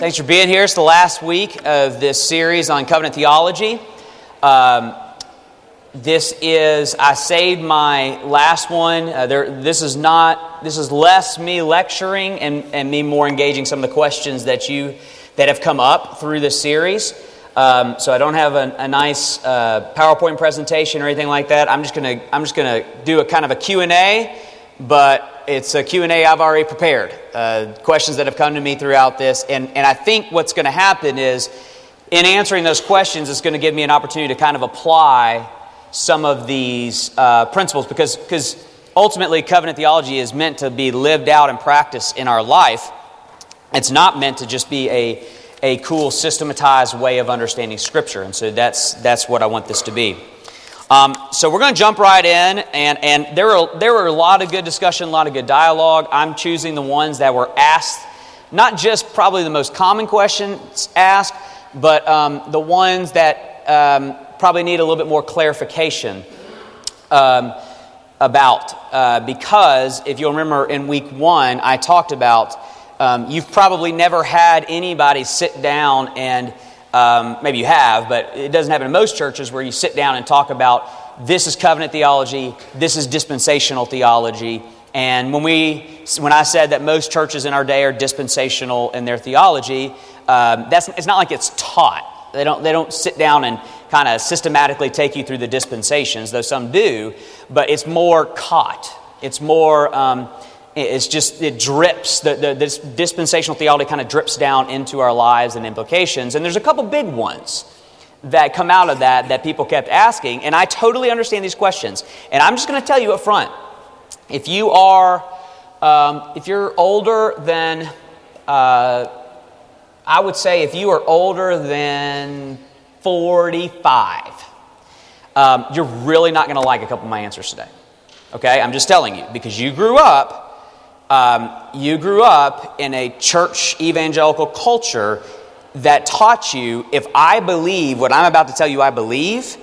Thanks for being here. It's the last week of this series on covenant theology. Um, this is I saved my last one. Uh, there, this is not. This is less me lecturing and, and me more engaging some of the questions that you that have come up through this series. Um, so I don't have a, a nice uh, PowerPoint presentation or anything like that. I'm just gonna I'm just gonna do a kind of a Q and A, but it's a Q&A I've already prepared. Uh, questions that have come to me throughout this. And, and I think what's going to happen is in answering those questions, it's going to give me an opportunity to kind of apply some of these uh, principles because, because ultimately covenant theology is meant to be lived out and practiced in our life. It's not meant to just be a, a cool systematized way of understanding Scripture. And so that's, that's what I want this to be. Um, so we're going to jump right in, and, and there, were, there were a lot of good discussion, a lot of good dialogue. I'm choosing the ones that were asked, not just probably the most common questions asked, but um, the ones that um, probably need a little bit more clarification um, about. Uh, because if you'll remember in week one, I talked about um, you've probably never had anybody sit down and um, maybe you have, but it doesn't happen in most churches where you sit down and talk about this is covenant theology, this is dispensational theology. And when, we, when I said that most churches in our day are dispensational in their theology, um, that's, it's not like it's taught. They don't, they don't sit down and kind of systematically take you through the dispensations, though some do, but it's more caught. It's more, um, it's just, it drips, the, the, this dispensational theology kind of drips down into our lives and implications. And there's a couple big ones that come out of that that people kept asking. And I totally understand these questions. And I'm just going to tell you up front if you are, um, if you're older than, uh, I would say if you are older than 45, um, you're really not going to like a couple of my answers today. Okay? I'm just telling you because you grew up um, you grew up in a church evangelical culture that taught you if I believe what I'm about to tell you I believe,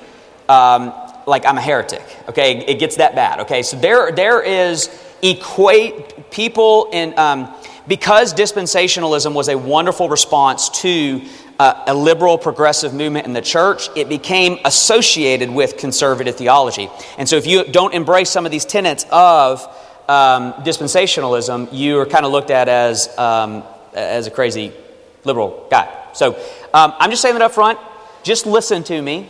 um, like I'm a heretic. Okay, it gets that bad. Okay, so there there is equate people in um, because dispensationalism was a wonderful response to uh, a liberal progressive movement in the church, it became associated with conservative theology. And so if you don't embrace some of these tenets of um, dispensationalism, you are kind of looked at as, um, as a crazy liberal guy. So um, I'm just saying that up front. Just listen to me.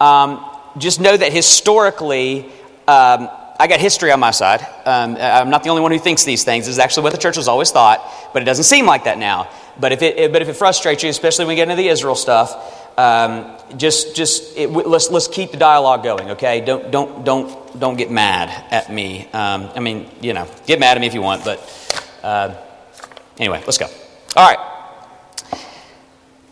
Um, just know that historically, um, I got history on my side. Um, I'm not the only one who thinks these things. This is actually what the church has always thought, but it doesn't seem like that now. But if it, but if it frustrates you, especially when we get into the Israel stuff, um, just just it, let's let's keep the dialogue going okay? Don't don't don't don't get mad at me. Um, i mean you know get mad at me if you want but uh, anyway let's go. All right.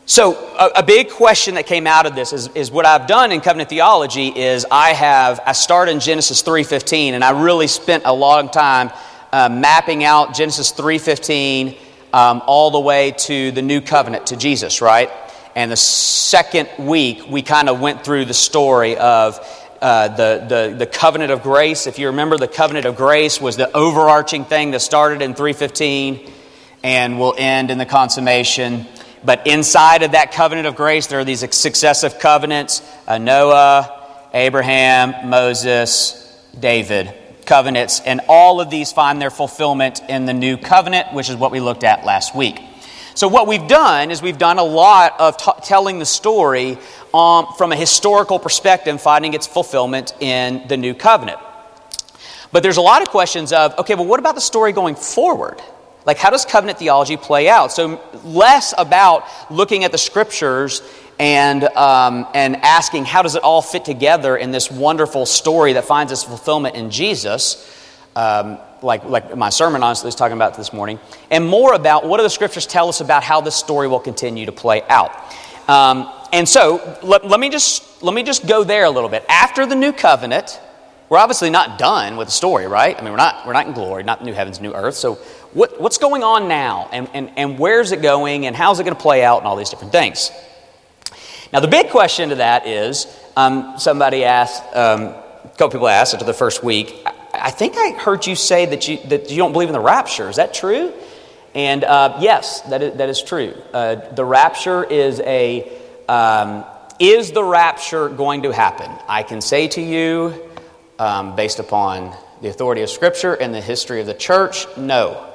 So a, a, big question that came out of this is, is what i've done in covenant theology is i have i started in genesis 3.15 and i really spent a long time uh, mapping out genesis 3.15 um, all the way to the new covenant to jesus right and the second week, we kind of went through the story of uh, the, the, the covenant of grace. If you remember, the covenant of grace was the overarching thing that started in 315 and will end in the consummation. But inside of that covenant of grace, there are these successive covenants uh, Noah, Abraham, Moses, David covenants. And all of these find their fulfillment in the new covenant, which is what we looked at last week. So, what we've done is we've done a lot of t- telling the story um, from a historical perspective, finding its fulfillment in the new covenant. But there's a lot of questions of, okay, well, what about the story going forward? Like, how does covenant theology play out? So, less about looking at the scriptures and, um, and asking, how does it all fit together in this wonderful story that finds its fulfillment in Jesus? Um, like, like my sermon honestly is talking about this morning, and more about what do the scriptures tell us about how this story will continue to play out. Um, and so let, let, me just, let me just go there a little bit. After the new covenant, we're obviously not done with the story, right? I mean, we're not, we're not in glory, not new heavens, new earth. So what, what's going on now? And, and, and where's it going? And how's it going to play out? And all these different things. Now, the big question to that is um, somebody asked, um, a couple people asked after the first week, I think I heard you say that you, that you don't believe in the rapture. Is that true? And uh, yes, that is, that is true. Uh, the rapture is a. Um, is the rapture going to happen? I can say to you, um, based upon the authority of Scripture and the history of the church, no.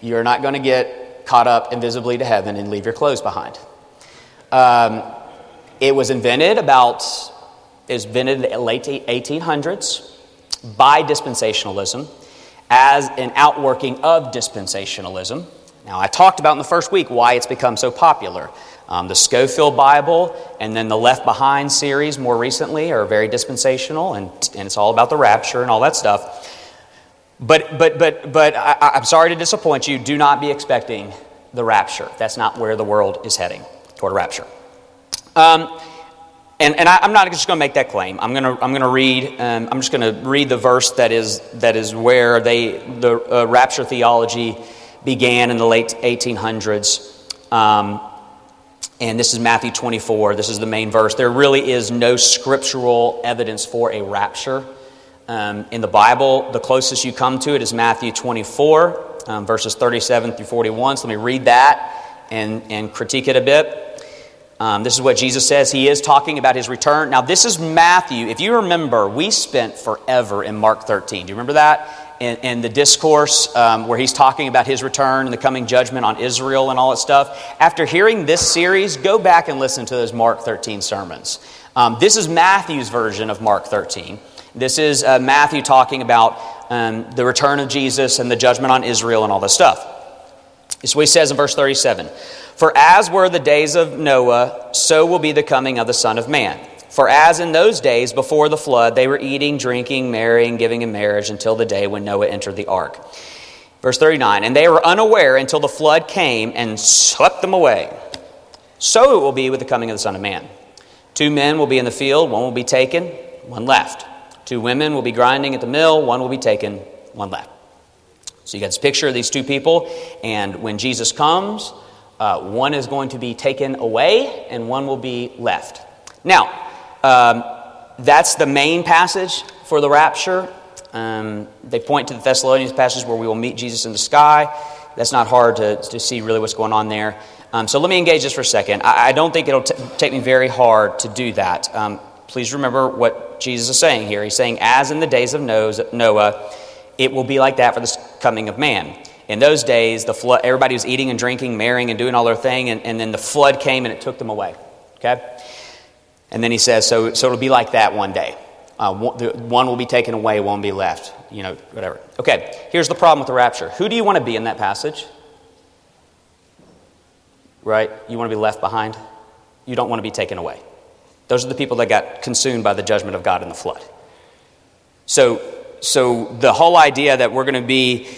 You're not going to get caught up invisibly to heaven and leave your clothes behind. Um, it was invented about, it was invented in the late 1800s by dispensationalism as an outworking of dispensationalism. Now, I talked about in the first week why it's become so popular. Um, the Scofield Bible and then the Left Behind series more recently are very dispensational, and, and it's all about the rapture and all that stuff. But, but, but, but I, I'm sorry to disappoint you. Do not be expecting the rapture. That's not where the world is heading toward a rapture. Um, and, and I, am not just going to make that claim. I'm going to, I'm going to read. Um, I'm just going to read the verse that is that is where they the uh, rapture theology began in the late 1800s. Um, and this is Matthew 24. This is the main verse. There really is no scriptural evidence for a rapture um, in the Bible. The closest you come to it is Matthew 24, um, verses 37 through 41. So let me read that and, and critique it a bit. Um, this is what Jesus says. He is talking about his return. Now, this is Matthew. If you remember, we spent forever in Mark 13. Do you remember that? In, in the discourse um, where he's talking about his return and the coming judgment on Israel and all that stuff. After hearing this series, go back and listen to those Mark 13 sermons. Um, this is Matthew's version of Mark 13. This is uh, Matthew talking about um, the return of Jesus and the judgment on Israel and all this stuff. Is what he says in verse 37 For as were the days of Noah, so will be the coming of the Son of Man. For as in those days before the flood, they were eating, drinking, marrying, giving in marriage until the day when Noah entered the ark. Verse 39 And they were unaware until the flood came and swept them away. So it will be with the coming of the Son of Man. Two men will be in the field, one will be taken, one left. Two women will be grinding at the mill, one will be taken, one left. So you got this picture of these two people, and when Jesus comes, uh, one is going to be taken away and one will be left. Now, um, that's the main passage for the rapture. Um, they point to the Thessalonians passage where we will meet Jesus in the sky. That's not hard to, to see really what's going on there. Um, so let me engage this for a second. I, I don't think it'll t- take me very hard to do that. Um, please remember what Jesus is saying here. He's saying, as in the days of Noah, it will be like that for the coming of man. In those days, the flood, everybody was eating and drinking, marrying and doing all their thing, and, and then the flood came and it took them away. Okay? And then he says, so, so it'll be like that one day. Uh, one, will be taken away, one will be left. You know, whatever. Okay, here's the problem with the rapture. Who do you want to be in that passage? Right? You want to be left behind? You don't want to be taken away. Those are the people that got consumed by the judgment of God in the flood. So, so the whole idea that we're going to be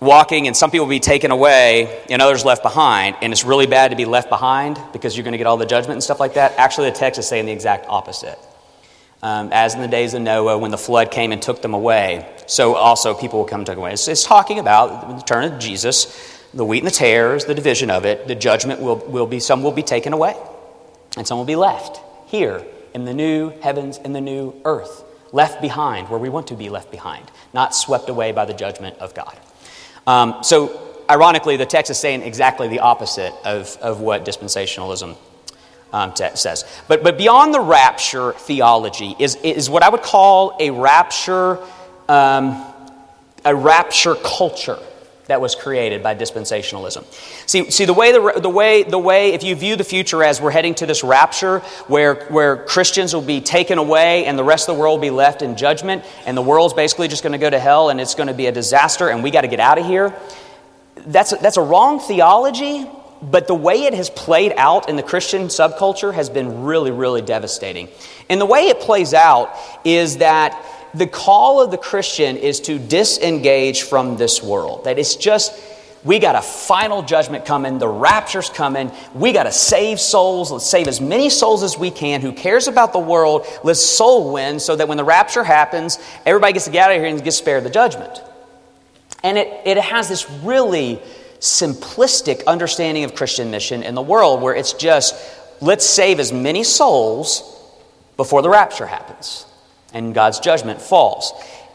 walking and some people will be taken away and others left behind, and it's really bad to be left behind because you're going to get all the judgment and stuff like that. Actually, the text is saying the exact opposite. Um, as in the days of Noah when the flood came and took them away, so also people will come and take away. It's, it's talking about the return of Jesus, the wheat and the tares, the division of it. The judgment will, will be, some will be taken away, and some will be left here in the new heavens and the new earth, left behind where we want to be left behind, not swept away by the judgment of God. Um, so, ironically, the text is saying exactly the opposite of, of what dispensationalism um, says. But, but beyond the rapture theology is, is what I would call a rapture, um, a rapture culture that was created by dispensationalism. See, see the, way the, the, way, the way, if you view the future as we're heading to this rapture where, where Christians will be taken away and the rest of the world will be left in judgment, and the world's basically just going to go to hell and it's going to be a disaster and we got to get out of here, that's a, that's a wrong theology, but the way it has played out in the Christian subculture has been really, really devastating. And the way it plays out is that the call of the Christian is to disengage from this world. That it's just, we got a final judgment coming, the rapture's coming, we got to save souls, let's save as many souls as we can. Who cares about the world? Let's soul win so that when the rapture happens, everybody gets to get out of here and get spared the judgment. And it, it has this really simplistic understanding of Christian mission in the world where it's just, let's save as many souls before the rapture happens and God's judgment falls.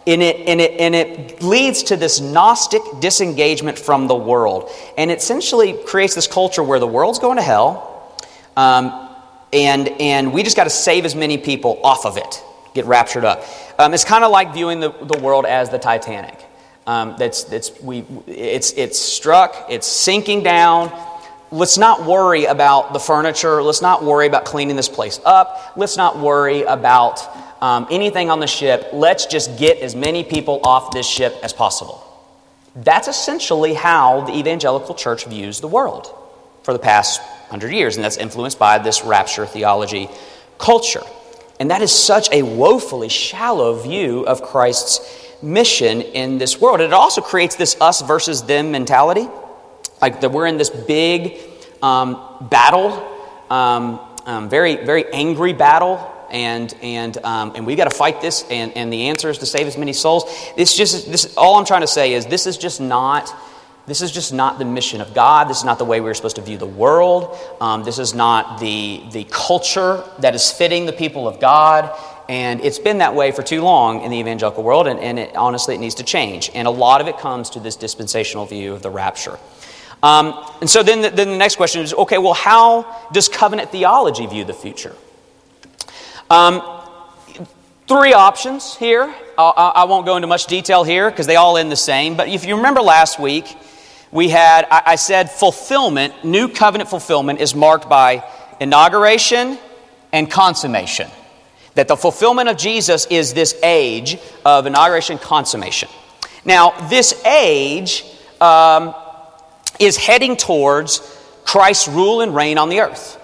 and it, and, it, and it leads to this Gnostic disengagement from the world. And it essentially creates this culture where the world's going to hell, um, and, and we just got to save as many people off of it, get raptured up. Um, it's kind of like viewing the, the world as the Titanic. Um, that's, that's, we, it's, it's struck, it's sinking down. Let's not worry about the furniture. Let's not worry about cleaning this place up. Let's not worry about um, anything on the ship. Let's just get as many people off this ship as possible. That's essentially how the evangelical church views the world for the past hundred years, and that's influenced by this rapture theology culture. And that is such a woefully shallow view of Christ's mission in this world. It also creates this us versus them mentality, like that we're in this big um, battle, um, um, very very angry battle and and um, and we got to fight this. And, and the answer is to save as many souls. It's just this. All I'm trying to say is this is just not. This is just not the mission of God. This is not the way we're supposed to view the world. Um, this is not the, the culture that is fitting the people of God. And it's been that way for too long in the evangelical world, and, and it, honestly, it needs to change. And a lot of it comes to this dispensational view of the rapture. Um, and so then the, then the next question is okay, well, how does covenant theology view the future? Um, three options here. I, I won't go into much detail here because they all end the same. But if you remember last week, we had, I, I said, fulfillment, new covenant fulfillment is marked by inauguration and consummation. That the fulfillment of Jesus is this age of inauguration consummation. Now, this age um, is heading towards Christ's rule and reign on the earth.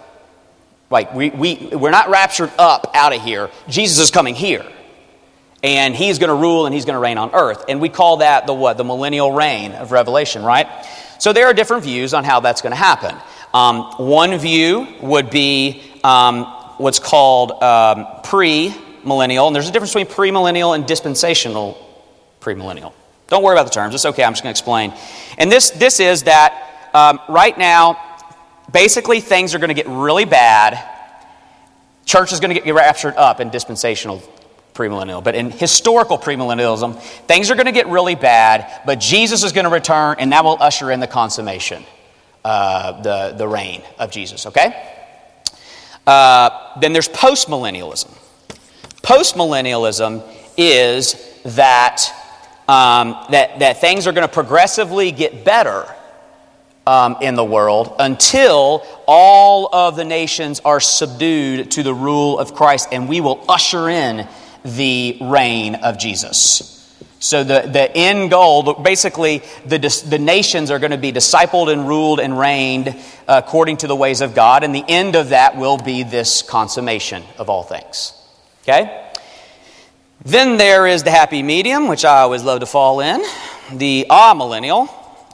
Like, we, we, we're not raptured up out of here. Jesus is coming here. And he's going to rule and he's going to reign on earth. And we call that the what? The millennial reign of Revelation, right? So there are different views on how that's going to happen. Um, one view would be um, what's called um, pre millennial. And there's a difference between premillennial and dispensational premillennial. Don't worry about the terms. It's okay. I'm just going to explain. And this, this is that um, right now, basically things are going to get really bad. Church is going to get raptured up in dispensational premillennial. But in historical premillennialism, things are going to get really bad, but Jesus is going to return, and that will usher in the consummation, uh, the, the reign of Jesus, okay? Uh, then there's postmillennialism. Postmillennialism is that, um, that, that things are going to progressively get better um, in the world until all of the nations are subdued to the rule of Christ, and we will usher in the reign of Jesus. So, the, the end goal, basically, the, the nations are going to be discipled and ruled and reigned according to the ways of God, and the end of that will be this consummation of all things. Okay? Then there is the happy medium, which I always love to fall in, the amillennial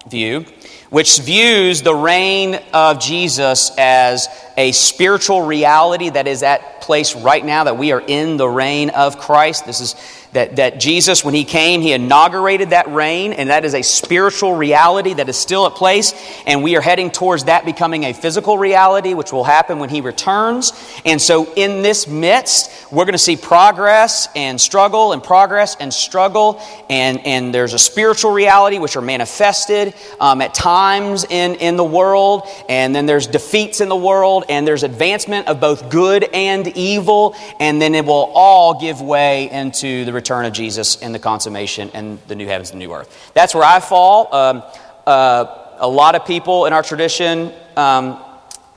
view which views the reign of Jesus as a spiritual reality that is at place right now, that we are in the reign of Christ. This is that, that Jesus, when he came, he inaugurated that reign, and that is a spiritual reality that is still at place, and we are heading towards that becoming a physical reality, which will happen when he returns. And so, in this midst, we're going to see progress and struggle and progress and struggle, and, and there's a spiritual reality which are manifested um, at times in, in the world, and then there's defeats in the world, and there's advancement of both good and evil, and then it will all give way into the return of Jesus and the consummation and the new heavens and new earth. That's where I fall. Um, uh, a lot of people in our tradition um,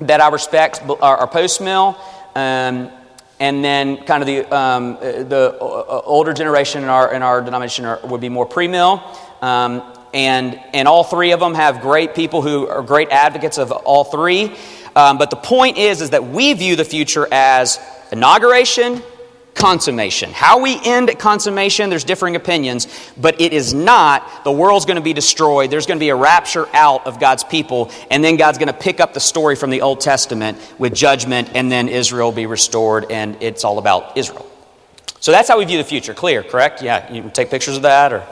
that I respect are, are post mill. Um, and then, kind of the, um, the uh, older generation in our, in our denomination are, would be more pre mill. Um, and, and all three of them have great people who are great advocates of all three. Um, but the point is, is that we view the future as inauguration, consummation. How we end at consummation, there's differing opinions, but it is not the world's going to be destroyed. There's going to be a rapture out of God's people, and then God's going to pick up the story from the Old Testament with judgment, and then Israel be restored, and it's all about Israel. So that's how we view the future. Clear, correct? Yeah, you can take pictures of that, or.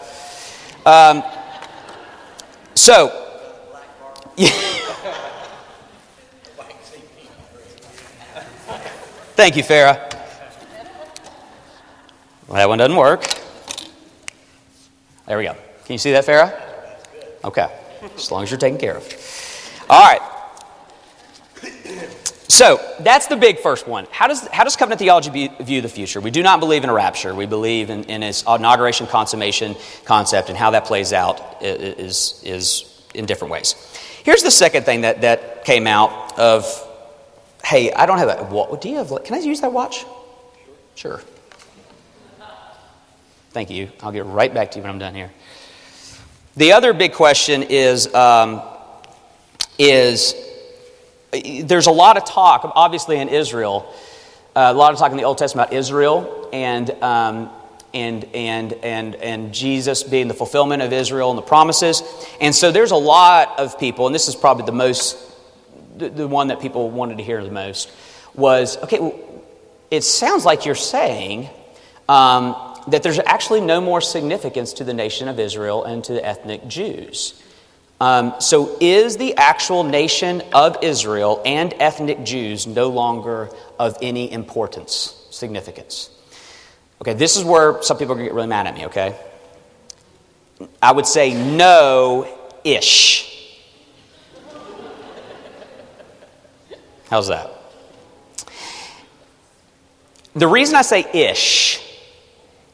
Um, so. Thank you, Farah. Well, that one doesn't work. There we go. Can you see that, Farah? Okay. As long as you're taken care of. All right. So that's the big first one. How does, how does covenant theology view the future? We do not believe in a rapture. We believe in, in its inauguration consummation concept, and how that plays out is, is in different ways. Here's the second thing that, that came out of hey, I don't have a what do you have? Can I use that watch? Sure. Thank you. I'll get right back to you when I'm done here. The other big question is um, is there's a lot of talk, obviously, in Israel, uh, a lot of talk in the Old Testament about Israel and, um, and, and, and, and Jesus being the fulfillment of Israel and the promises. And so there's a lot of people, and this is probably the most, the, one that people wanted to hear the most, was okay, well, it sounds like you're saying um, that there's actually no more significance to the nation of Israel and to the ethnic Jews. Um, so, is the actual nation of Israel and ethnic Jews no longer of any importance, significance? Okay, this is where some people are going to get really mad at me, okay? I would say no ish. How's that? The reason I say ish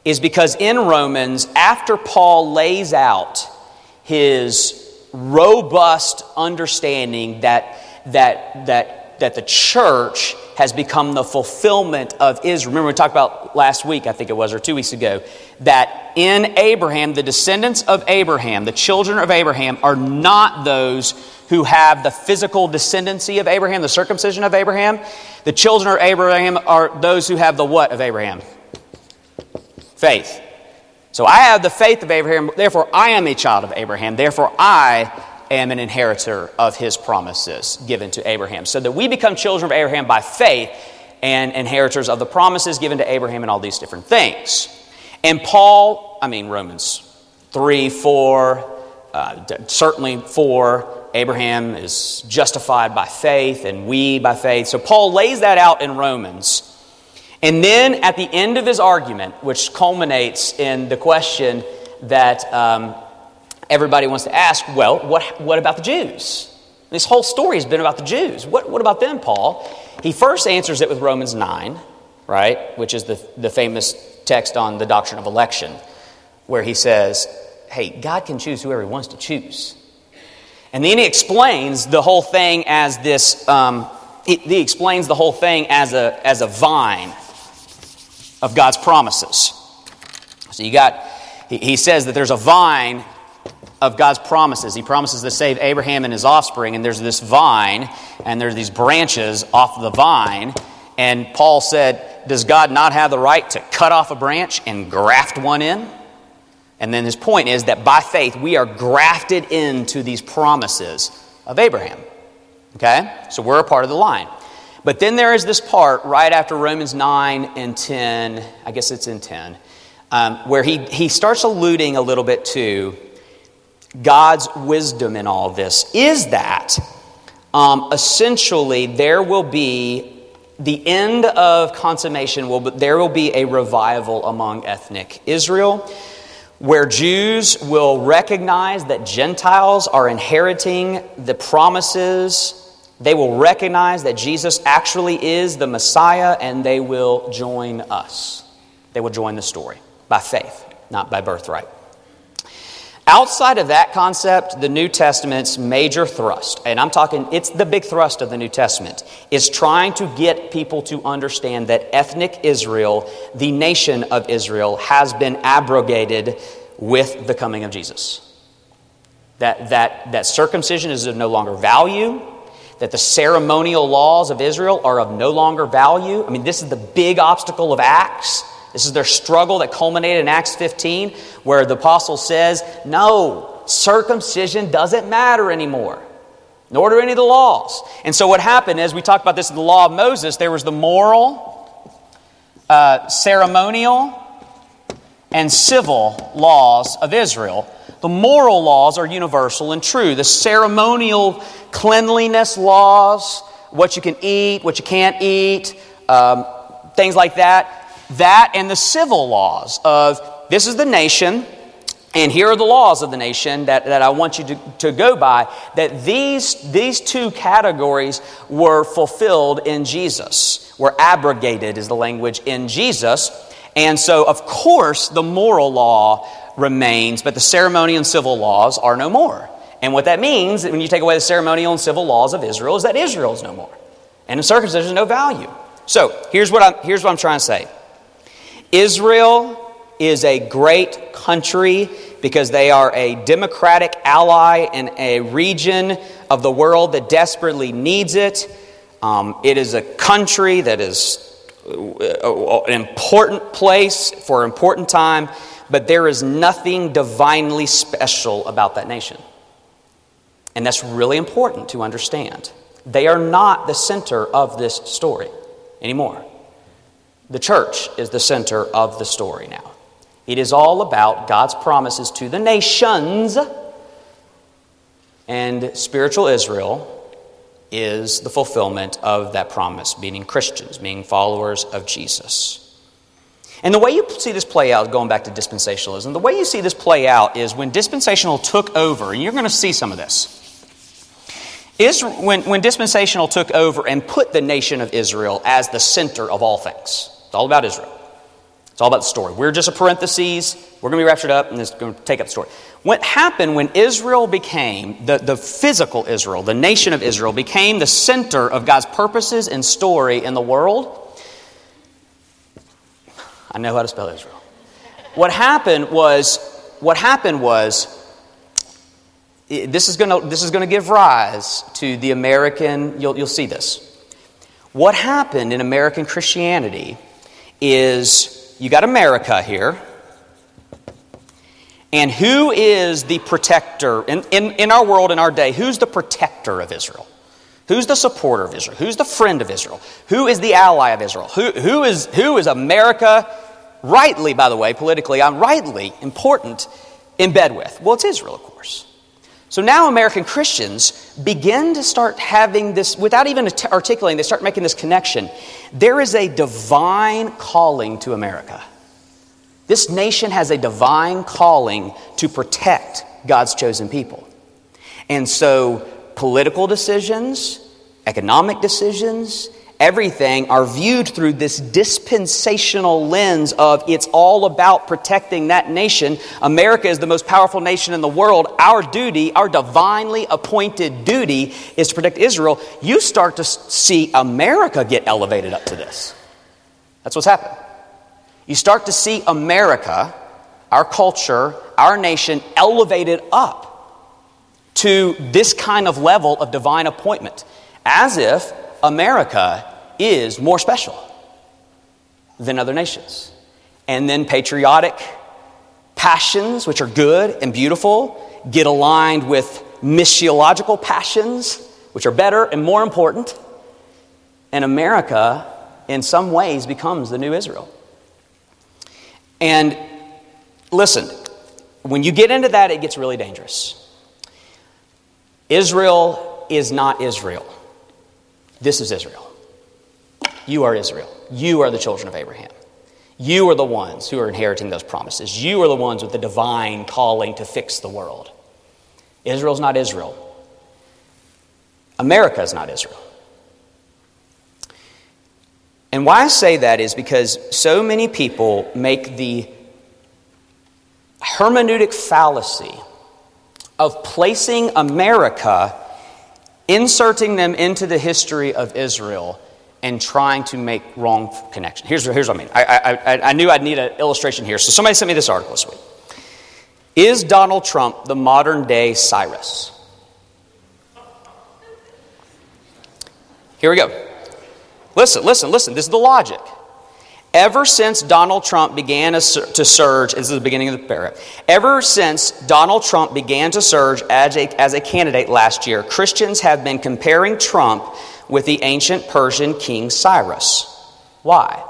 is because in Romans, after Paul lays out his robust understanding that, that, that, that the church has become the fulfillment of Israel. Remember, we talked about last week, I think it was, or two weeks ago, that in Abraham, the descendants of Abraham, the children of Abraham, are not those who have the physical descendancy of Abraham, the circumcision of Abraham. The children of Abraham are those who have the what of Abraham? Faith. So I have the faith of Abraham, therefore I am a child of Abraham, therefore I am an inheritor of his promises given to Abraham. So that we become children of Abraham by faith and inheritors of the promises given to Abraham and all these different things. And Paul, I mean, Romans 3, 4, uh, certainly 4, Abraham is justified by faith and we by faith. So Paul lays that out in Romans. And then at the end of his argument, which culminates in the question that um, everybody wants to ask well, what, what about the Jews? This whole story has been about the Jews. What, what about them, Paul? He first answers it with Romans 9, right, which is the, the famous text on the doctrine of election, where he says, hey, God can choose whoever he wants to choose. And then he explains the whole thing as this, um, he, explains the whole thing as a, as a vine of God's promises. So you got, he says that there's a vine of God's promises. He promises to save Abraham and his offspring, and there's this vine, and there's these branches off the vine. And Paul said, Does God not have the right to cut off a branch and graft one in? And then his point is that by faith we are grafted into these promises of Abraham. Okay? So we're a part of the line. But then there is this part right after Romans 9 and 10, I guess it's in 10, um, where he, he starts alluding a little bit to God's wisdom in all this. Is that um, essentially there will be the end of consummation, will, there will be a revival among ethnic Israel where Jews will recognize that Gentiles are inheriting the promises they will recognize that Jesus actually is the Messiah and they will join us. They will join the story by faith, not by birthright. Outside of that concept, the New Testament's major thrust, and I'm talking, it's the big thrust of the New Testament, is trying to get people to understand that ethnic Israel, the nation of Israel, has been abrogated with the coming of Jesus. That, that, that circumcision is of no longer value, that the ceremonial laws of Israel are of no longer value. I mean, this is the big obstacle of Acts. This is their struggle that culminated in Acts 15, where the apostle says, No, circumcision doesn't matter anymore, nor do any of the laws. And so, what happened is, we talked about this in the law of Moses, there was the moral, uh, ceremonial, and civil laws of Israel. The moral laws are universal and true. The ceremonial cleanliness laws, what you can eat, what you can't eat, um, things like that. That and the civil laws of this is the nation, And here are the laws of the nation that, that I want you to, to go by that these, these two categories were fulfilled in Jesus, were abrogated, is the language in Jesus. And so, of course, the moral law remains, but the ceremonial and civil laws are no more. And what that means, when you take away the ceremonial and civil laws of Israel, is that Israel is no more. And circumcision is no value. So, here's what, I'm, here's what I'm trying to say Israel is a great country because they are a democratic ally in a region of the world that desperately needs it. Um, it is a country that is uh, an important place for an important time, but there is nothing divinely special about that nation. And that's really important to understand. They are not the center of this story anymore. The church is the center of the story now. It is all about God's promises to the nations, and spiritual Israel is the fulfillment of that promise, meaning Christians, being followers of Jesus. And the way you see this play out, going back to dispensationalism, the way you see this play out is when dispensational took over, and you're going to see some of this. Israel, when, when dispensational took over and put the nation of Israel as the center of all things, it's all about Israel. It's all about the story. We're just a parenthesis. We're going to be raptured up, and it's going to take up the story. What happened when Israel became, the, the physical Israel, the nation of Israel, became the center of God's purposes and story in the world? I know how to spell Israel. What happened was, what happened was, this is going to, this is going to give rise to the American, you'll, you'll see this. What happened in American Christianity is you got America here. And who is the protector in, in, in our world, in our day? Who's the protector of Israel? Who's the supporter of Israel? Who's the friend of Israel? Who is the ally of Israel? Who, who, is, who is America, rightly, by the way, politically, I'm rightly important in bed with? Well, it's Israel, of course. So now American Christians begin to start having this, without even articulating, they start making this connection. There is a divine calling to America. This nation has a divine calling to protect God's chosen people. And so political decisions, economic decisions, everything are viewed through this dispensational lens of it's all about protecting that nation. America is the most powerful nation in the world. Our duty, our divinely appointed duty, is to protect Israel. You start to see America get elevated up to this. That's what's happened. You start to see America, our culture, our nation, elevated up to this kind of level of divine appointment, as if America is more special than other nations. And then patriotic passions, which are good and beautiful, get aligned with missiological passions, which are better and more important. And America, in some ways, becomes the new Israel. And listen, when you get into that, it gets really dangerous. Israel is not Israel. This is Israel. You are Israel. You are the children of Abraham. You are the ones who are inheriting those promises. You are the ones with the divine calling to fix the world. Israel's not Israel. America is not Israel. And why I say that is because so many people make the hermeneutic fallacy of placing America inserting them into the history of Israel and trying to make wrong connections. Here's, here's what I mean. I, I, I knew I'd need an illustration here, so somebody sent me this article this week. Is Donald Trump the modern day Cyrus? Here we go. Listen, listen, listen. This is the logic. Ever since Donald Trump began to surge, this is the beginning of the paragraph. Ever since Donald Trump began to surge as a, as a candidate last year, Christians have been comparing Trump with the ancient Persian king Cyrus. Why?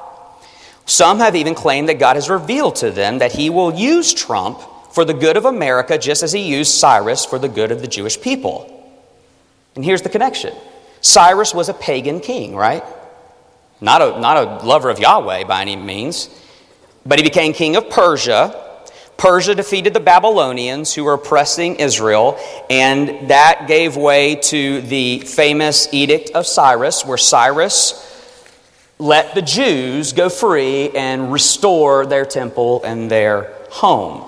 Some have even claimed that God has revealed to them that he will use Trump for the good of America just as he used Cyrus for the good of the Jewish people. And here's the connection Cyrus was a pagan king, right? Not a, not a lover of Yahweh by any means, but he became king of Persia. Persia defeated the Babylonians who were oppressing Israel, and that gave way to the famous Edict of Cyrus, where Cyrus let the Jews go free and restore their temple and their home.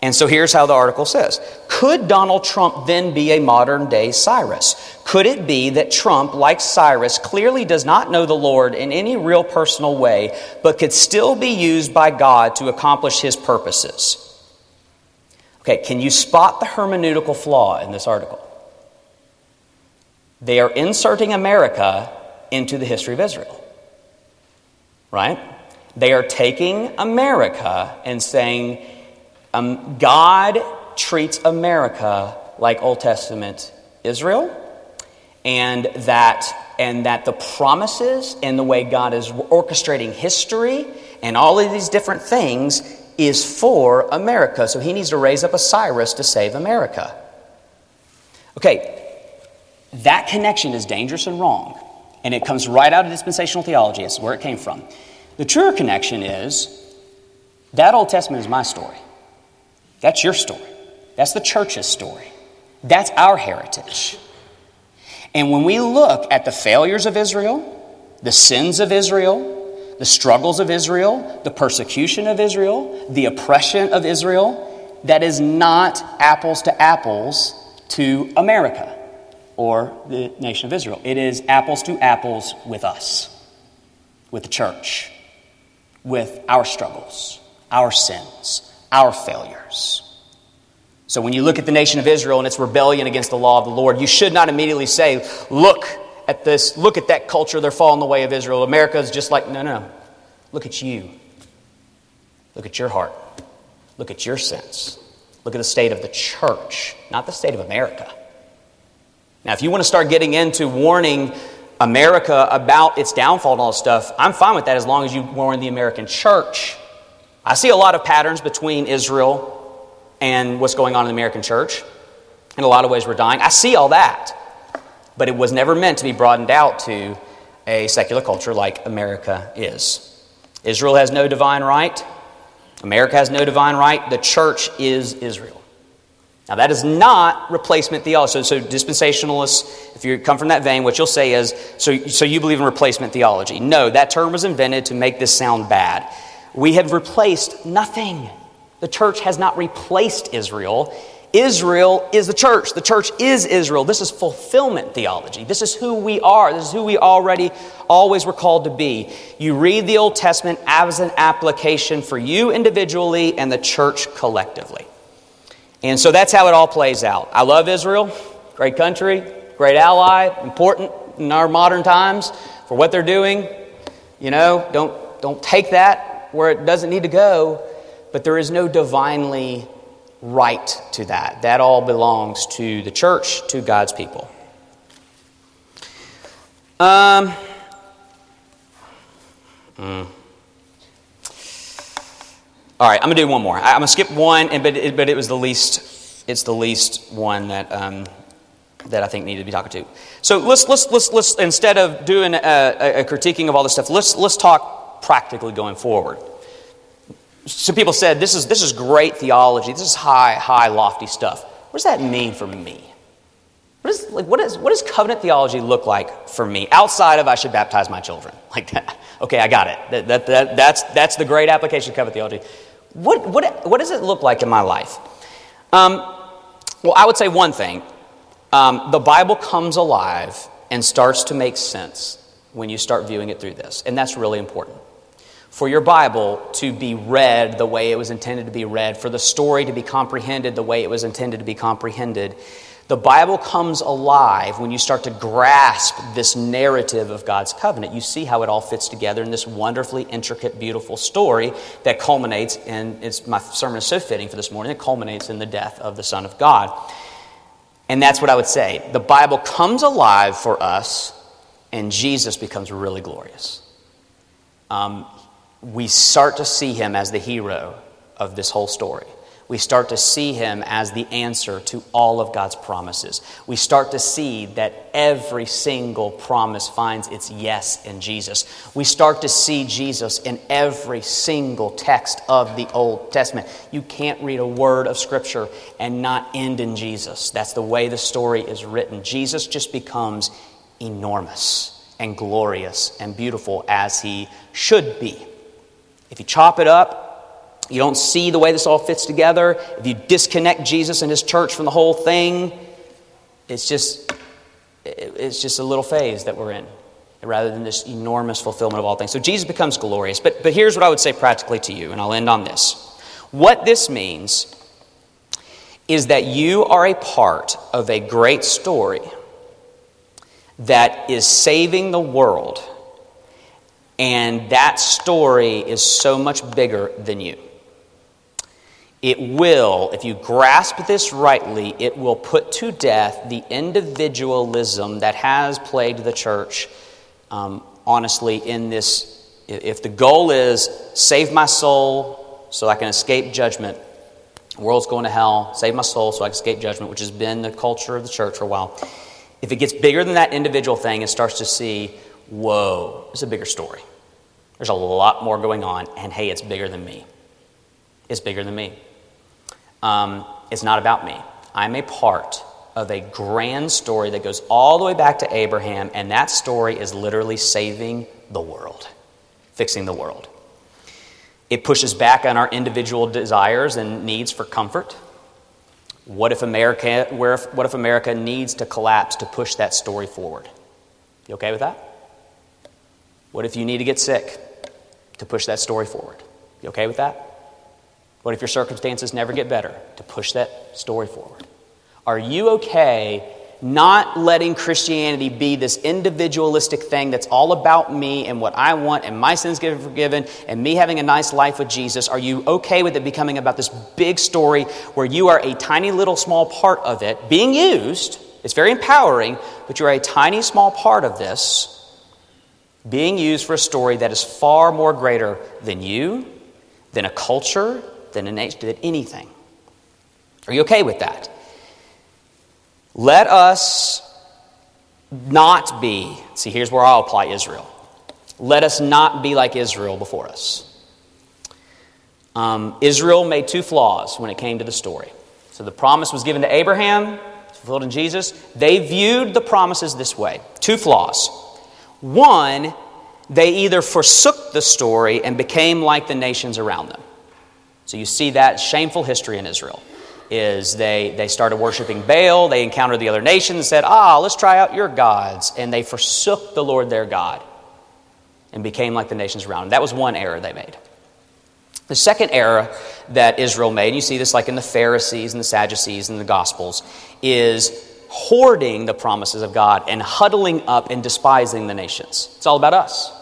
And so here's how the article says Could Donald Trump then be a modern day Cyrus? Could it be that Trump, like Cyrus, clearly does not know the Lord in any real personal way, but could still be used by God to accomplish his purposes? Okay, can you spot the hermeneutical flaw in this article? They are inserting America into the history of Israel. Right? They are taking America and saying, um, God treats America like Old Testament Israel, and that, and that the promises and the way God is orchestrating history and all of these different things is for America. So he needs to raise up a Cyrus to save America. Okay, that connection is dangerous and wrong, and it comes right out of dispensational theology. It's where it came from. The truer connection is that Old Testament is my story. That's your story. That's the church's story. That's our heritage. And when we look at the failures of Israel, the sins of Israel, the struggles of Israel, the persecution of Israel, the oppression of Israel, that is not apples to apples to America or the nation of Israel. It is apples to apples with us, with the church, with our struggles, our sins, our failures. So when you look at the nation of Israel and its rebellion against the law of the Lord, you should not immediately say, Look at this, look at that culture, they're following the way of Israel. America is just like, no, no, no. Look at you. Look at your heart. Look at your sins. Look at the state of the church, not the state of America. Now, if you want to start getting into warning America about its downfall and all this stuff, I'm fine with that as long as you warn the American church I see a lot of patterns between Israel and what's going on in the American church. In a lot of ways, we're dying. I see all that. But it was never meant to be broadened out to a secular culture like America is. Israel has no divine right. America has no divine right. The church is Israel. Now, that is not replacement theology. So, so, dispensationalists, if you come from that vein, what you'll say is so, so you believe in replacement theology. No, that term was invented to make this sound bad. We have replaced nothing. The church has not replaced Israel. Israel is the church. The church is Israel. This is fulfillment theology. This is who we are. This is who we already always were called to be. You read the Old Testament as an application for you individually and the church collectively. And so that's how it all plays out. I love Israel. Great country, great ally, important in our modern times for what they're doing. You know, don't, don't take that where it doesn't need to go, but there is no divinely right to that. That all belongs to the church, to God's people. Um, mm. All right, I'm gonna do one more. I'm gonna skip one, and but it, but it was the least. It's the least one that um, that I think needed to be talked to. So let's let's let's let's instead of doing a, a, a critiquing of all this stuff, let's let's talk practically going forward. Some people said, this is, this is great theology. This is high, high, lofty stuff. What does that mean for me? What, is, like, what, is, what does covenant theology look like for me outside of I should baptize my children? Like that. Okay, I got it. That, that, that, that's, that's the great application of covenant theology. What, what, what does it look like in my life? Um, well, I would say one thing um, the Bible comes alive and starts to make sense when you start viewing it through this, and that's really important for your Bible to be read the way it was intended to be read, for the story to be comprehended the way it was intended to be comprehended. The Bible comes alive when you start to grasp this narrative of God's covenant. You see how it all fits together in this wonderfully intricate, beautiful story that culminates in it's my sermon is so fitting for this morning, it culminates in the death of the Son of God. And that's what I would say. The Bible comes alive for us, and Jesus becomes really glorious. Um, we start to see him as the hero of this whole story. we start to see him as the answer to all of God's promises. We start to see that every single promise finds its yes in Jesus. We start to see Jesus in every single text of the Old Testament. You can't read a word of Scripture and not end in Jesus. That's the way the story is written. Jesus just becomes enormous and glorious and beautiful as he should be. If you chop it up, you don't see the way this all fits together, if you disconnect Jesus and his church from the whole thing, it's just it's just a little phase that we're in rather than this enormous fulfillment of all things. So Jesus becomes glorious. But but here's what I would say practically to you and I'll end on this. What this means is that you are a part of a great story that is saving the world. And that story is so much bigger than you. It will, if you grasp this rightly, it will put to death the individualism that has plagued the church, um, honestly, in this. If the goal is save my soul so I can escape judgment, world's going to hell, save my soul so I can escape judgment, which has been the culture of the church for a while. If it gets bigger than that individual thing, it starts to see, whoa, it's a bigger story. There's a lot more going on, and hey, it's bigger than me. It's bigger than me. Um, it's not about me. I'm a part of a grand story that goes all the way back to Abraham, and that story is literally saving the world, fixing the world. It pushes back on our individual desires and needs for comfort. What if America, if, what if America needs to collapse to push that story forward? You okay with that? What if you need to get sick to push that story forward? You okay with that? What if your circumstances never get better? To push that story forward. Are you okay not letting Christianity be this individualistic thing that's all about me and what I want and my sins getting forgiven and me having a nice life with Jesus? Are you okay with it becoming about this big story where you are a tiny little small part of it being used? It's very empowering, but you're a tiny small part of this being used for a story that is far more greater than you, than a culture, than an than anything. Are you okay with that? Let us not be, see, here's where I'll apply Israel. Let us not be like Israel before us. Um, Israel made two flaws when it came to the story. So the promise was given to Abraham, fulfilled in Jesus. They viewed the promises this way two flaws. One, they either forsook the story and became like the nations around them. So you see that shameful history in Israel is they, they started worshiping Baal, they encountered the other nations and said, ah, let's try out your gods. And they forsook the Lord their God and became like the nations around them. That was one error they made. The second error that Israel made, you see this like in the Pharisees and the Sadducees and the Gospels, is hoarding the promises of God and huddling up and despising the nations. It's all about us.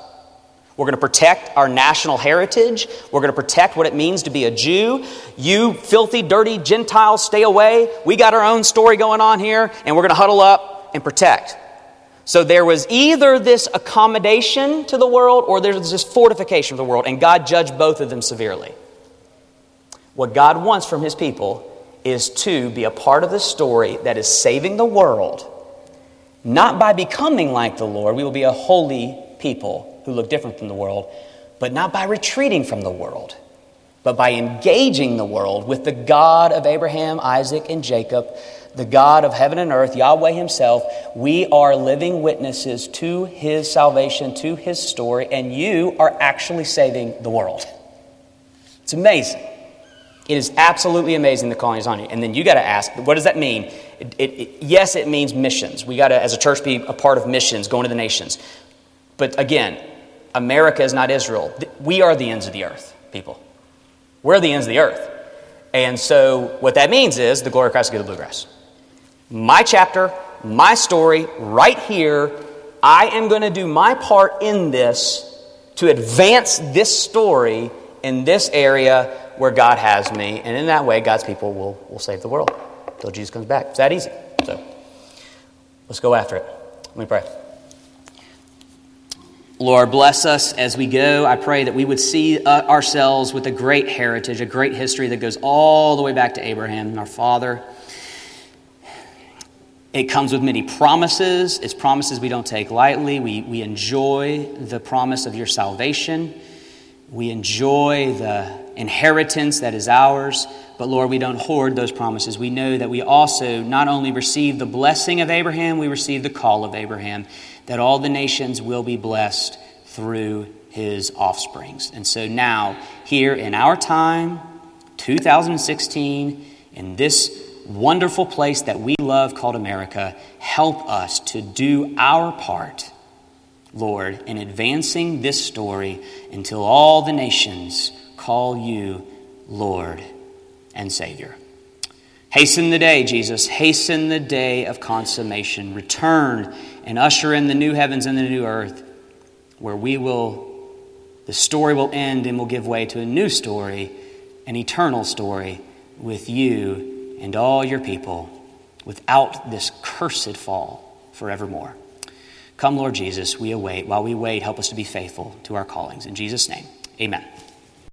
We're going to protect our national heritage. We're going to protect what it means to be a Jew. You filthy, dirty Gentiles, stay away. We got our own story going on here, and we're going to huddle up and protect. So there was either this accommodation to the world or there's this fortification of the world, and God judged both of them severely. What God wants from his people is to be a part of the story that is saving the world, not by becoming like the Lord. We will be a holy people who look different from the world, but not by retreating from the world, but by engaging the world with the God of Abraham, Isaac, and Jacob, the God of heaven and earth, Yahweh Himself. We are living witnesses to His salvation, to His story, and you are actually saving the world. It's amazing. It is absolutely amazing the calling is on you. And then you got to ask, what does that mean? It, it, it, yes, it means missions. We got to, as a church, be a part of missions, going to the nations. But again, America is not Israel. We are the ends of the earth, people. We're the ends of the earth. And so what that means is the glory of Christ will get the bluegrass. My chapter, my story, right here. I am going to do my part in this to advance this story in this area where God has me. And in that way, God's people will, will save the world until Jesus comes back. It's that easy. So let's go after it. Let me pray. Lord, bless us as we go. I pray that we would see uh, ourselves with a great heritage, a great history that goes all the way back to Abraham, our father. It comes with many promises. It's promises we don't take lightly. We, we enjoy the promise of your salvation. We enjoy the inheritance that is ours. But Lord, we don't hoard those promises. We know that we also not only receive the blessing of Abraham, we receive the call of Abraham that all the nations will be blessed through his offsprings. And so now, here in our time, 2016, in this wonderful place that we love called America, help us to do our part, Lord, in advancing this story until all the nations call you Lord and Savior. Hasten the day, Jesus. Hasten the day of consummation. Return and usher in the new heavens and the new earth where we will, the story will end and will give way to a new story, an eternal story with you and all your people without this cursed fall forevermore. Come, Lord Jesus, we await. While we wait, help us to be faithful to our callings. In Jesus' name, amen.